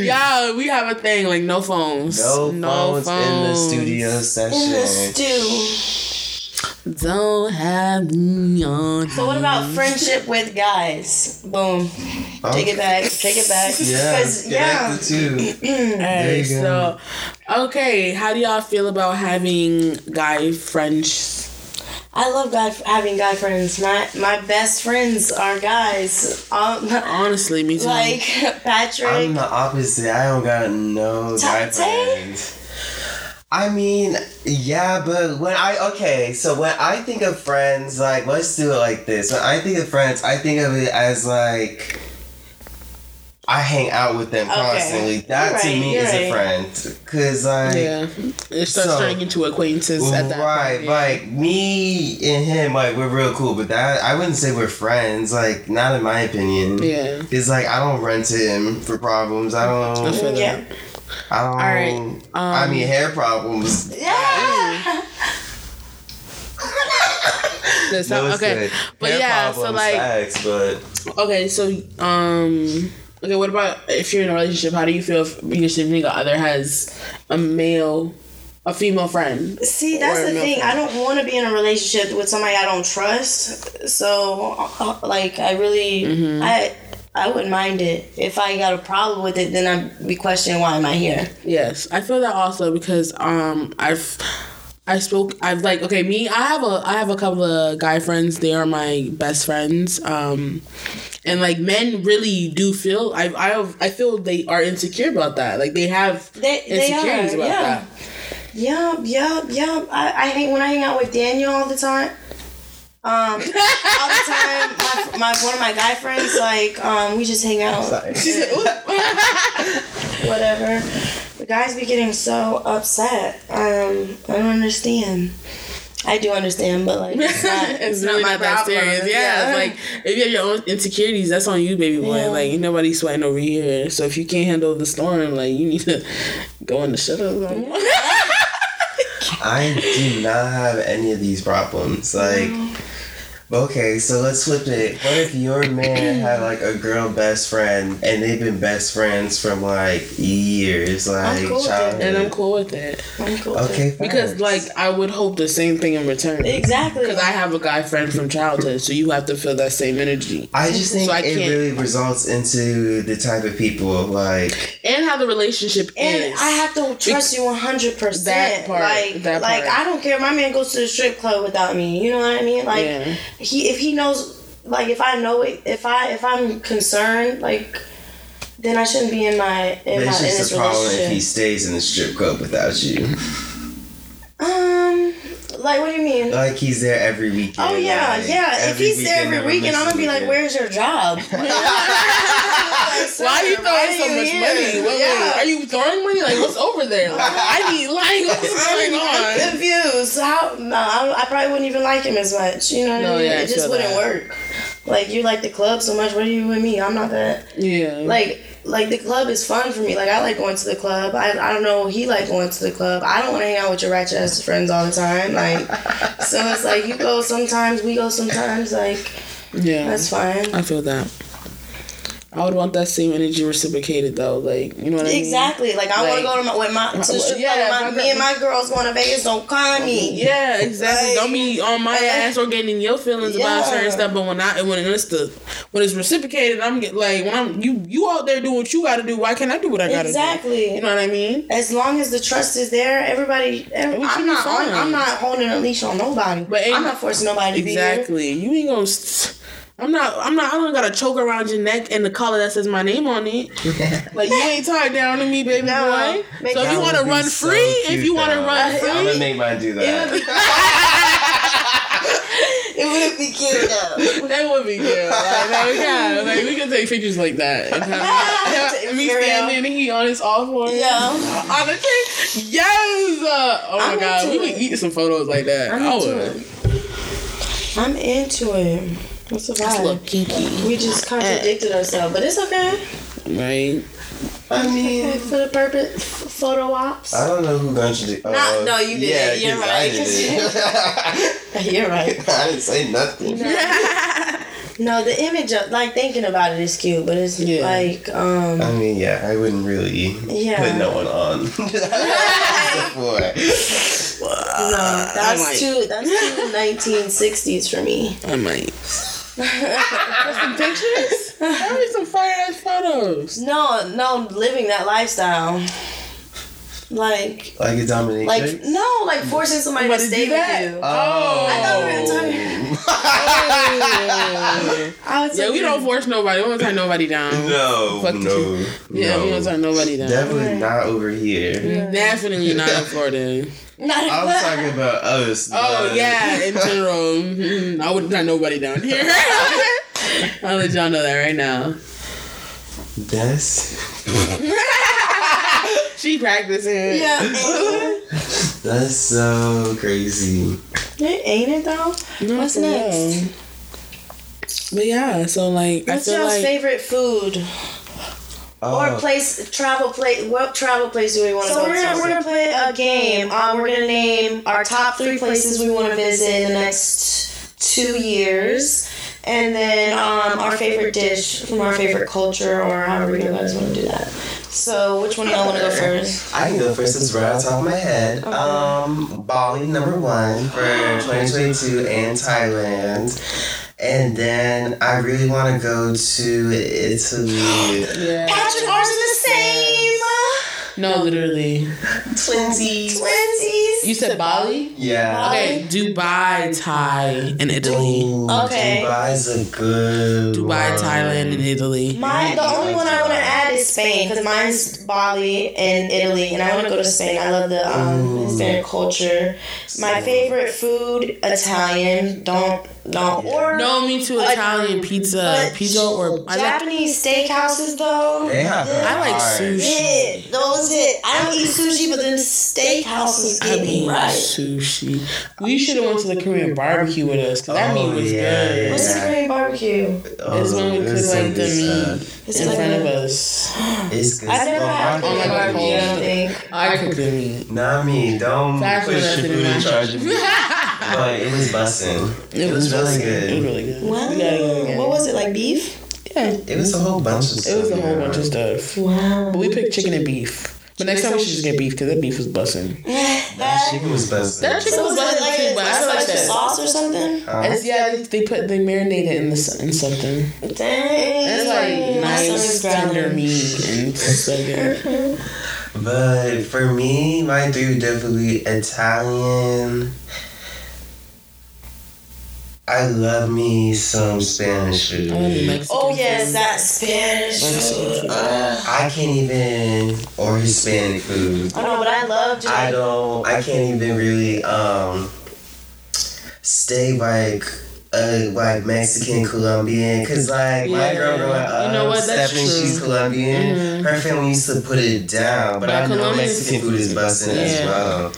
Yeah, we have a thing like no phones. No, phones, in the studio session. In the stew. Don't have me on. So what about friendship with guys? Boom. Take it back. Take it back. Yeah, 'Cause, yeah. connected. Hey, you go. so okay, how do y'all feel about having guy friends? I love guy having guy friends. My my best friends are guys. Um, Honestly, me too. like Patrick. I'm the opposite. I don't got no guy friends. I mean, yeah, but when I okay, so when I think of friends, like let's do it like this. When I think of friends, I think of it as like I hang out with them Okay. constantly. That You're to me you're is a friend, cause like yeah, it starts So- turning into acquaintances at that right, point. yeah. like me and him, like we're real cool, but that I wouldn't say we're friends. Like not in my opinion. Yeah. It's like I don't run to him for problems. I I don't. feel yeah. that. I don't. right, I um, mean, hair problems. Yeah. This- No, it's okay, good. but Hair yeah, so problems, like, facts, but okay, so um, okay, what about if you're in a relationship? How do you feel if your significant other has a male, a female friend? See, that's the thing. friend. I don't want to be in a relationship with somebody I don't trust. So, uh, like, I really, Mm-hmm. I, I wouldn't mind it. If I got a problem with it, then I'd be questioning why am I here. Yes, I feel that also because um I've I spoke I've like okay me I have a I have a couple of guy friends they are my best friends um and like men really do feel I I I feel they are insecure about that like they have They, they are. insecurities about Yeah. that Yeah, yeah, yeah. I, I hang when I hang out with Daniel all the time. Um, all the time. My, my one of my guy friends, like, um, we just hang out. sorry. Whatever. The guys be getting so upset. Um, I don't understand. I do understand, but like, it's not. it's it's really not my not that problem. serious yeah, it's like if you have your own insecurities that's on you baby boy Yeah. like ain't nobody sweating over here so if you can't handle the storm like you need to go in the shut up I do not have any of these problems. Like, okay, so let's flip it. What if your man had like a girl best friend and they've been best friends from like years, like cool with it. childhood? and I'm cool with it I'm cool with Okay, it. Because like I would hope the same thing in return. Exactly. Because I have a guy friend from childhood, so you have to feel that same energy. I just think So I it can't- really results into the type of people like And how the relationship And is. I have to trust you one hundred percent That percent. part, Like, that like. I don't care. My man goes to the strip club without me. You know what I mean? Like Yeah. He, if he knows, like if I know it, if I if I'm concerned, like then I shouldn't be in my in But my in this problem if he stays in the strip club without you. Um, like what do you mean? Like he's there every weekend. Oh yeah, like, yeah. If he's there every never weekend, I'm gonna be like, "Where's your job?" Why are you throwing so much money? Wait, wait, yeah. are you throwing money? Like, what's over there? Like, I need, like, what's going I'm on? confused. How? No, I, I probably wouldn't even like him as much. You know what No, I mean? yeah, it just wouldn't that. work. Like you like the club so much. What are you with me? I'm not that. Yeah. Like like the club is fun for me. Like I like going to the club. I, I don't know. He like going to the club. I don't want to hang out with your ratchet ass friends all the time. Like so it's like you go sometimes. We go sometimes. Like yeah. that's fine. I feel that. I would want that same energy reciprocated, though. Like, you know what I mean? Exactly. Like I want to go to my with my to strip Yeah, my My, me and my girls going to Vegas. Don't call me. Yeah, exactly. Like- Don't be on my ass or getting your feelings about certain stuff. But when I when it's the when it's reciprocated, I'm get like when I'm you you out there doing what you got to do. Why can't I do what I got to do? Exactly. You know what I mean? as long as the trust is there, everybody. every- We should I'm not. On, I'm not holding a leash on nobody. But I'm not forcing nobody to be. Exactly. You ain't gonna. St- I'm not. I'm not. I don't got a choke around your neck and the collar that says my name on it. Like you ain't tied down to me, baby No. boy. So if you want to run so free, if you want to though. run I'm gonna make mine do that. It would be cute though. that would be good. Like, like, yeah, like we can take pictures like that. And have, have me standing and he on his all fours. Yeah. On the tree. Yes. Uh, oh my I'm god, we into would eat some photos like that. I'm I into would. it. I'm into it. What's the That's a little vibe? kinky, We just contradicted ourselves, but it's okay. right? I mean, For the purpose, photo ops. I don't know who contradicted. Nah, no, you did yeah. You're 'cause right, I 'cause did it. You're right. I didn't say nothing. No, the image of like thinking about it is cute, but it's Yeah. like um I mean, yeah, I wouldn't really Yeah. put no one on. Before. no, that's might. too that's too nineteen sixties for me. I might. Some pictures? Show me some fire ass photos. No, no, living that lifestyle. Like Like a dominatrix. like no, like forcing somebody to stay do that? with you. Oh. I thought we were talking I was Yeah, we don't force nobody. We don't tie nobody down. No, Fuck the no, Yeah, no. we don't tie nobody down. Definitely not over here. Definitely not in Florida. I was talking about us. Oh but- yeah, in general, mhm. I wouldn't tie nobody down here. I'll let y'all know that right now. That's She practicing. Yeah. that's so crazy. It Ain't it though? No, What's for next? real. But yeah, so like What's I feel y'all's like favorite food or Oh, place travel place? What travel place do we want to So go we're to? gonna- we're gonna play a game. Um, we're gonna name our top three places we want to visit in the next two years, and then um, our favorite dish from our favorite culture, or however you guys want to do that. So, which one do y'all want to go first? I can go first. It's right on top of my head. Um, Bali number one for 2022 and Thailand. And then I really want to go to Italy. yeah. Patrick, ours is the same. No, literally. Twinsies. Twinsies. You said Bali? Yeah. Okay, Dubai, Thai, and Italy. Ooh, Okay. Dubai's a good Dubai, one. Thailand, and Italy. My the only one I want to add is Spain because mine's Bali and Italy, and I want to go to Spain. I love the um, Hispanic culture. My favorite food Italian. Don't don't or No, me too. Italian pizza, but pizza or I like, Japanese steakhouses though. They have I like hard. sushi. Hit those it. I don't eat sushi, but then steakhouses I get me mean right. sushi. We should have went to the Korean barbecue with us because that Oh, meat was yeah, good. What's the Korean barbecue? Oh, It's when we it's cook like the meat stuff. Is it in like front a- of us. It's good I've never oh, had Oh, Korean my God. barbecue. I think. I cook the meat. Not me. Don't Fast push food your food in charge of me. But it was bussin'. It, was really good. It was really good. Wow. We gotta. What was it like? Beef? Yeah, It was a whole bunch of stuff. it was a whole yeah. bunch of stuff. Wow. But we picked chicken and beef. But next time we should just get beef because that beef was busting. That chicken was bussin'. That chicken So was was busting like, too, but I feel like like that. sauce or something? Huh? It's, yeah, they, they put they marinated it in the in something. Dang. It's like nice tender meat and it's so good. But for me, my three definitely Italian. I love me some Spanish food. I love the Mexican Oh yes, food. that Spanish food. food. I can't even or Hispanic food. I don't know, but I love just I don't. I can't even really um stay like. Uh, like Mexican Colombian, cause like my Yeah. girl growing up, You know what? That's Stephanie, true. she's Colombian. Mhm. Her family used to put it down, but But I know Colombian- Mexican food is busting as well.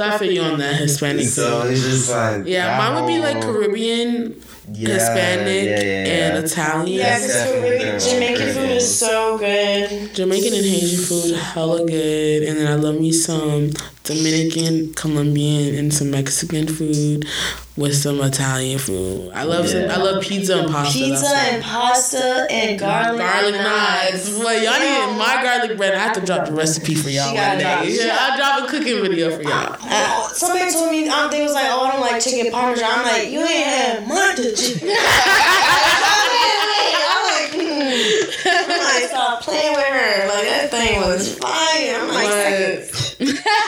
So I feel you on that Hispanic So it's just like Yeah, mine would be like Caribbean, yeah, Hispanic, yeah, yeah, yeah. and Italian. yeah, because Caribbean. Jamaican food is so good. Jamaican and Haitian food, hella good. And then I love me some Dominican, Colombian, and some Mexican food with some Italian food. I love some. I love pizza and pasta. Pizza that's and pasta and garlic. Garlic knives. Well, y'all need my garlic bread. I have to drop the recipe for y'all She one gotta drop- day. Yeah, I'll drop a cooking video for y'all. Uh, somebody told me um, they was like, "Oh, I don't like chicken parmesan." I'm like, "You ain't had Monte chicken." I'm like, hmm. I'm like, stop playing with her. Like that thing was fire. I'm like,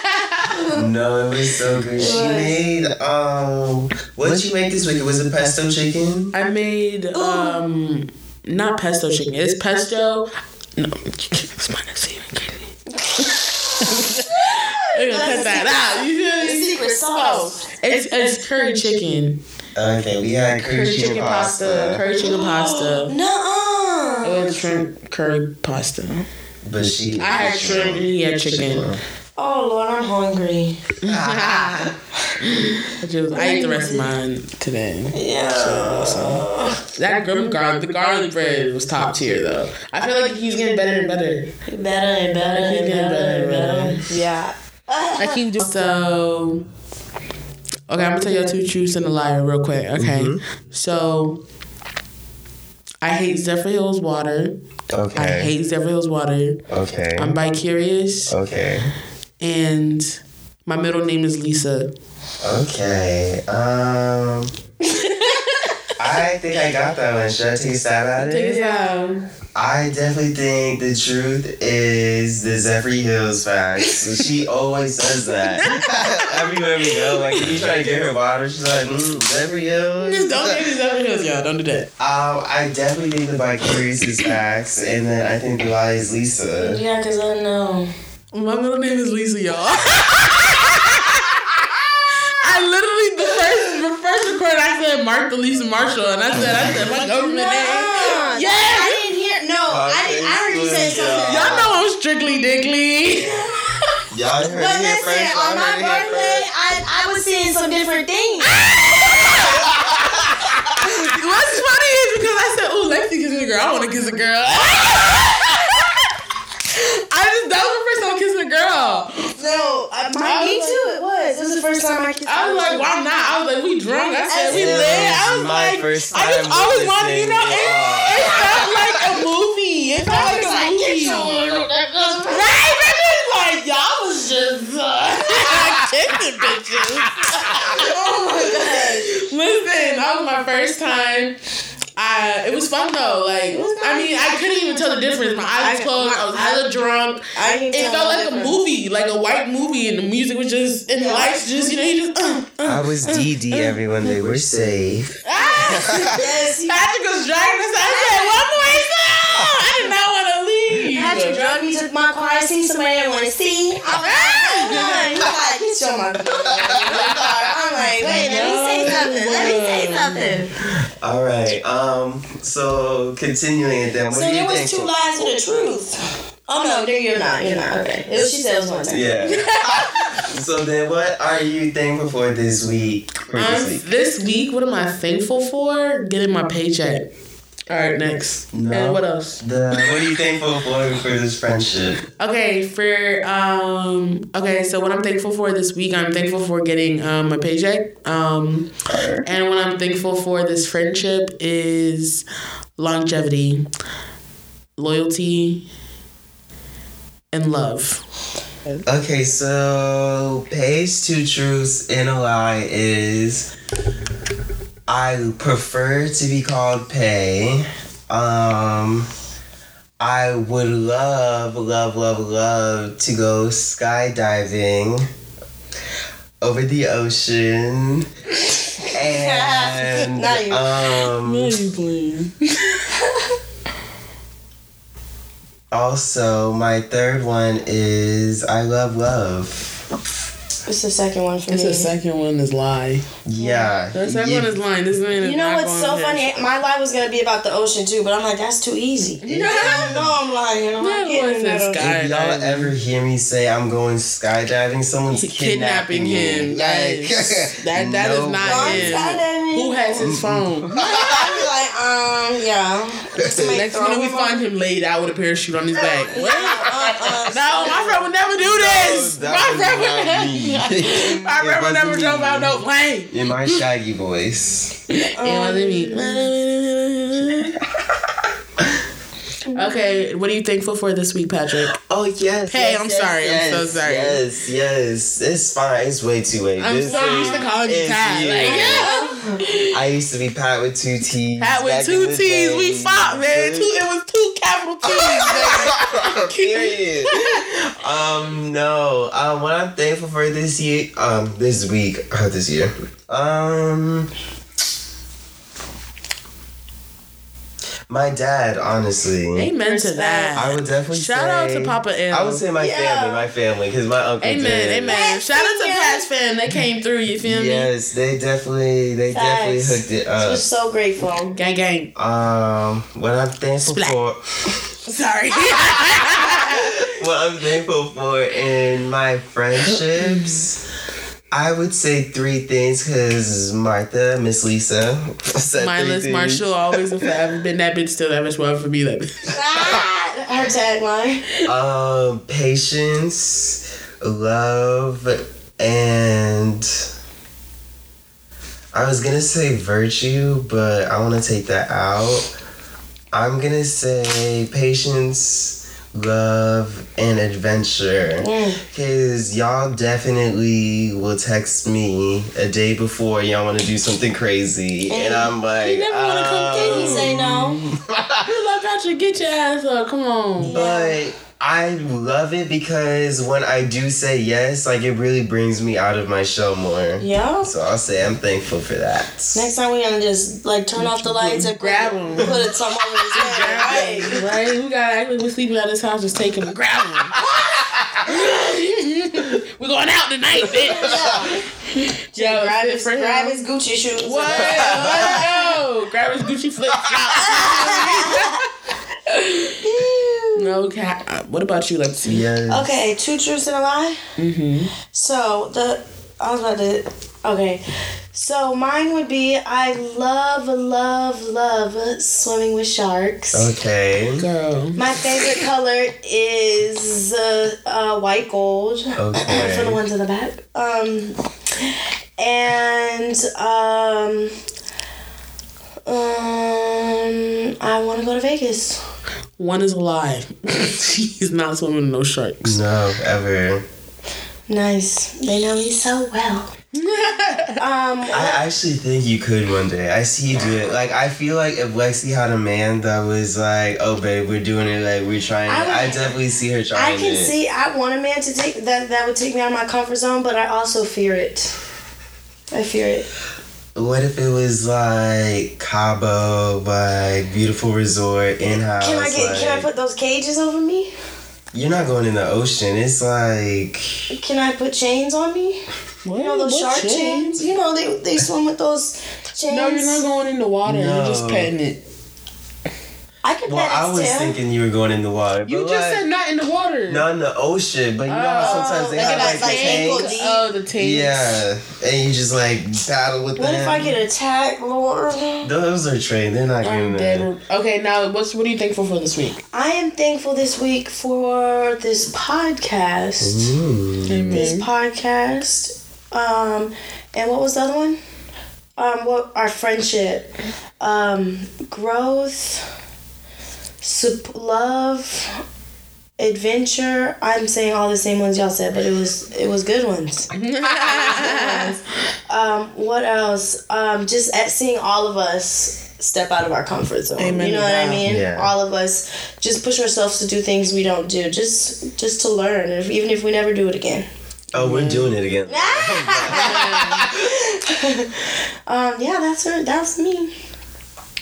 No, it was so good. She made um, what did you make this week? It was a pesto chicken. I made um not pesto chicken. It's pesto. No, it's my next favorite ingredient. We're gonna cut that out. You feel me? secret sauce. It's it's curry chicken, Okay, we had curry, curry chicken pasta, curry chicken pasta. Nuh-uh. It was shrimp curry pasta. But she, I had shrimp and he had chicken. Oh Lord, I'm hungry. I just- I ate the rest of mine today. Yeah. That grim garlic, the garlic bread was top tier though. I feel like he's getting better and better. Better and better He's getting better and better. Yeah. I keep doing so. Okay, I'm gonna tell y'all two truths and a liar real quick. Okay, mm-hmm. so I hate Zephyrhills water. Okay. I hate Zephyrhills water. Okay. I'm bi curious, okay. And my middle name is Lisa. Okay. Um. I think I got that one. Should I take a stab at it? Take a stab. I definitely think the truth is the Zephyrhills facts. she always says that. Everywhere we go, like if you try to get her water, she's like, mm, Zephyrhills. Don't give me Zephyr Hills, y'all. Don't do that. Um, I definitely think the Vicarious is facts, and then I think the lie is Lisa. Yeah, because I know. My middle name is Lisa, y'all. I literally the first the first record I said Martha Lisa Marshall, and I said I said my government name. Yeah, I didn't hear. No, I didn't. I heard you say something. Y'all know I'm strictly dickly. Y'all heard But it listen, first. on my heard it here birthday. I, I was seeing some different things. What's funny is because I said, "Ooh, Lexi kissing a girl. I want to kiss a girl." I just that was the first time kissing a girl. No, I, my, me too. It was. It was the first time I kissed. I was like, "Why not?" I was like, "We drunk." I said, "We lit." I was was my like, first I just time always wanted, you know, it, it felt like a movie. It felt like a movie. Right? It was like y'all was just uh, kissing bitches. Oh my gosh. Listen, that was my first time. I, it was fun though. Like, I mean, I couldn't even tell the difference. My eyes was closed. I was hella drunk. I It felt the like a movie, like a white movie, and the music was just, and the lights just, you know, you just. Uh, uh. I was DD everyone. They were safe. Yes, Patrick was dragging us. I said, one more song. I did not want to leave. Patrick drugged me to my car. I seen somebody I want to see. I'm like, hold. He's like, get your my I'm like, wait, let me say something. Let me say something. All right. Um. So continuing it then. What So do you there was think? two lies and the truth. Oh no, there you're not. You're not. Okay. It was, she said it was one time. Yeah. so then, what are you thankful for this week? For this week? this week, what am I thankful for? Getting my paycheck. All right, next. No. And what else? The what are you thankful for for this friendship? Okay, for um, okay, so what I'm thankful for this week, I'm thankful for getting um my paycheck. Um, and what I'm thankful for this friendship is longevity, loyalty, and love. Okay, so Page Two Truths and a Lie is I prefer to be called Pay. Um I would love, love, love, love to go skydiving over the ocean. And Not um also my third one is I love love. It's the second one for It's me. the second one is lie. Yeah. The second you- one is lying. This man is You know not what's so there. funny? My lie was gonna be about the ocean too, but I'm like, that's too easy. No, I'm lying. I'm That not getting was that a ocean. If y'all ever hear me say I'm going skydiving, someone's Kidnapping kidnapping, him. me. Yes. That- that is No not way. Going him. skydiving. Who has his phone? I'd be like, um, yeah. Next throw minute we him find him laid out with a parachute on his back. What? Uh-uh. No, my uh. friend would never do this. that my friend would never. Me. my It friend would wasn't never me. jump out no plane. In my shaggy voice. It wasn't me. Okay, what are you thankful for this week, Patrick? Oh yes. Hey, yes, I'm yes, sorry, I'm so sorry. Yes, yes. It's fine. It's way too late. I'm This so is- used to calling you Pat. Like, I used to be Pat with two T's. Pat with two T's. We fought, man. Two, it was two capital T's. Period. um, no. Um, what I'm thankful for this year, um, this week, uh, this year, um, my dad, honestly. Amen to that. I would definitely Shout out to Papa L. I would say my Yeah. family, my family, because my uncle. Amen, did. amen. Shout out to Yeah. Pat's fan. They came through. You feel me? Yes, they definitely, they definitely hooked it I up. was so grateful. Gang, gang. Um, what I'm thankful Splat. for, Sorry. what I'm thankful for in my friendships, I would say three things because Martha, Miss Lisa, said three Mindless things. Marshall, always and forever been that bitch, still that bitch, will ever be that bitch. Ah, her tagline. Um, patience, love, and I was gonna say virtue, but I want to take that out. I'm gonna say patience, love, and adventure. Cause y'all definitely will text me a day before y'all want to do something crazy, and I'm like, You never wanna come Did he um, say no? You love out to get your ass up. Come on. But I love it because when I do say yes, like it really brings me out of my shell more. Yeah. So I'll say I'm thankful for that. Next time we're gonna just like turn off the lights and Grab put, him. put it somewhere over his head. Right? Right? We gotta act like we're sleeping at his house, just take him and grab him. we're going out tonight, bitch. Yeah. grab, his, grab his Gucci shoes. What? What? Grab his Gucci flip flop. No cat. uh, What about you? Let's see. Yes. Okay, two truths and a lie. Mm-hmm. So the I was about to. Okay, so mine would be I love, love, love swimming with sharks. Okay. Girl. My favorite color is uh, uh, white gold. Okay. For the ones in the back. Um, and um, um, I want to go to Vegas. One is alive. lie. He's not swimming with no sharks. No, ever. Nice. They know me so well. um, I actually think you could one day. I see you do it. Like I feel like if Lexi had a man that was like, "Oh, babe, we're doing it. Like we're trying." I would- I definitely see her trying I can it. see. I want a man to take that. That would take me out of my comfort zone, but I also fear it. I fear it. What if it was like Cabo, like beautiful resort in house? Can I get? like, Can I put those cages over me? You're not going in the ocean. It's like Can I put chains on me? What? You know those What shark chains? chains? You know they they swim with those chains. No, you're not going in the water. You're just petting it. I can well, I was still. thinking you were going in the water. You just like, said not in the water. not in the ocean, but you know how Oh, sometimes they like have like, like, ankle tanks. Oh, the tanks. Yeah, and you just like battle with What them. What if I get attacked, Lord? Those are trained. They're not I'm dead. Okay, now what's what are you thankful for this week? I am thankful this week for this podcast. Ooh. This podcast. Um, and what was the other one? Um, what our friendship, um, growth, sup- love, adventure. I'm saying all the same ones y'all said, but it was it was good ones. um, what else? Um, just at seeing all of us step out of our comfort zone. Amen you know to what I mean? Yeah. All of us just push ourselves to do things we don't do, just just to learn, if, even if we never do it again. Oh, we're doing it again. Um, yeah, that's her. That's me.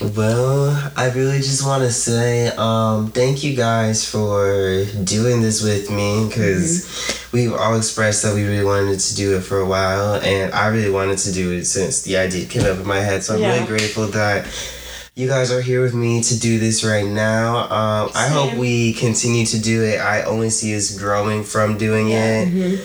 Well, I really just want to say um, thank you guys for doing this with me because we've all expressed that we really wanted to do it for a while, and I really wanted to do it since the idea came up in my head. So I'm Yeah. really grateful that you guys are here with me to do this right now. Um, I hope we continue to do it. I only see us growing from doing it.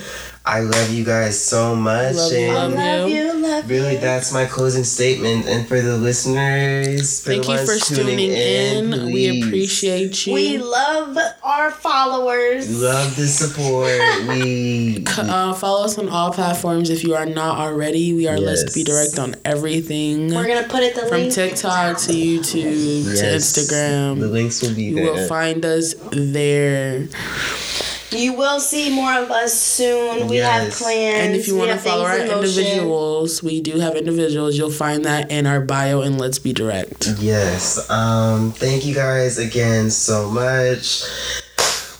I love you guys so much, Love and love Love you, Really, that's my closing statement. And for the listeners, for Thank the you ones for tuning in. We appreciate you. We love our followers. love the support. we uh, follow us on all platforms if you are not already. We are Let's Be Direct on everything. We're gonna put it the From link. TikTok to YouTube yes, to Instagram. The links will be You there. will find us there. You will see more of us soon. We have plans. And if you We want to have follow our in individuals, we do have individuals. You'll find that in our bio and Let's Be Direct. Yes. Um. Thank you guys again so much.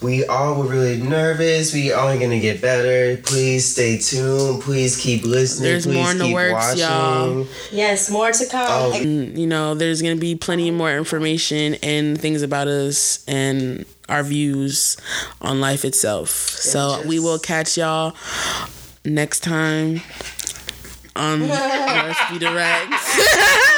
We all were really nervous. We only gonna get better. Please stay tuned. Please keep listening. There's Please more in the works, watching. y'all. Yes, more to come. Mm, You know, there's going to be plenty more information and things about us and our views on life itself. So we will catch y'all next time on Let's Be Direct.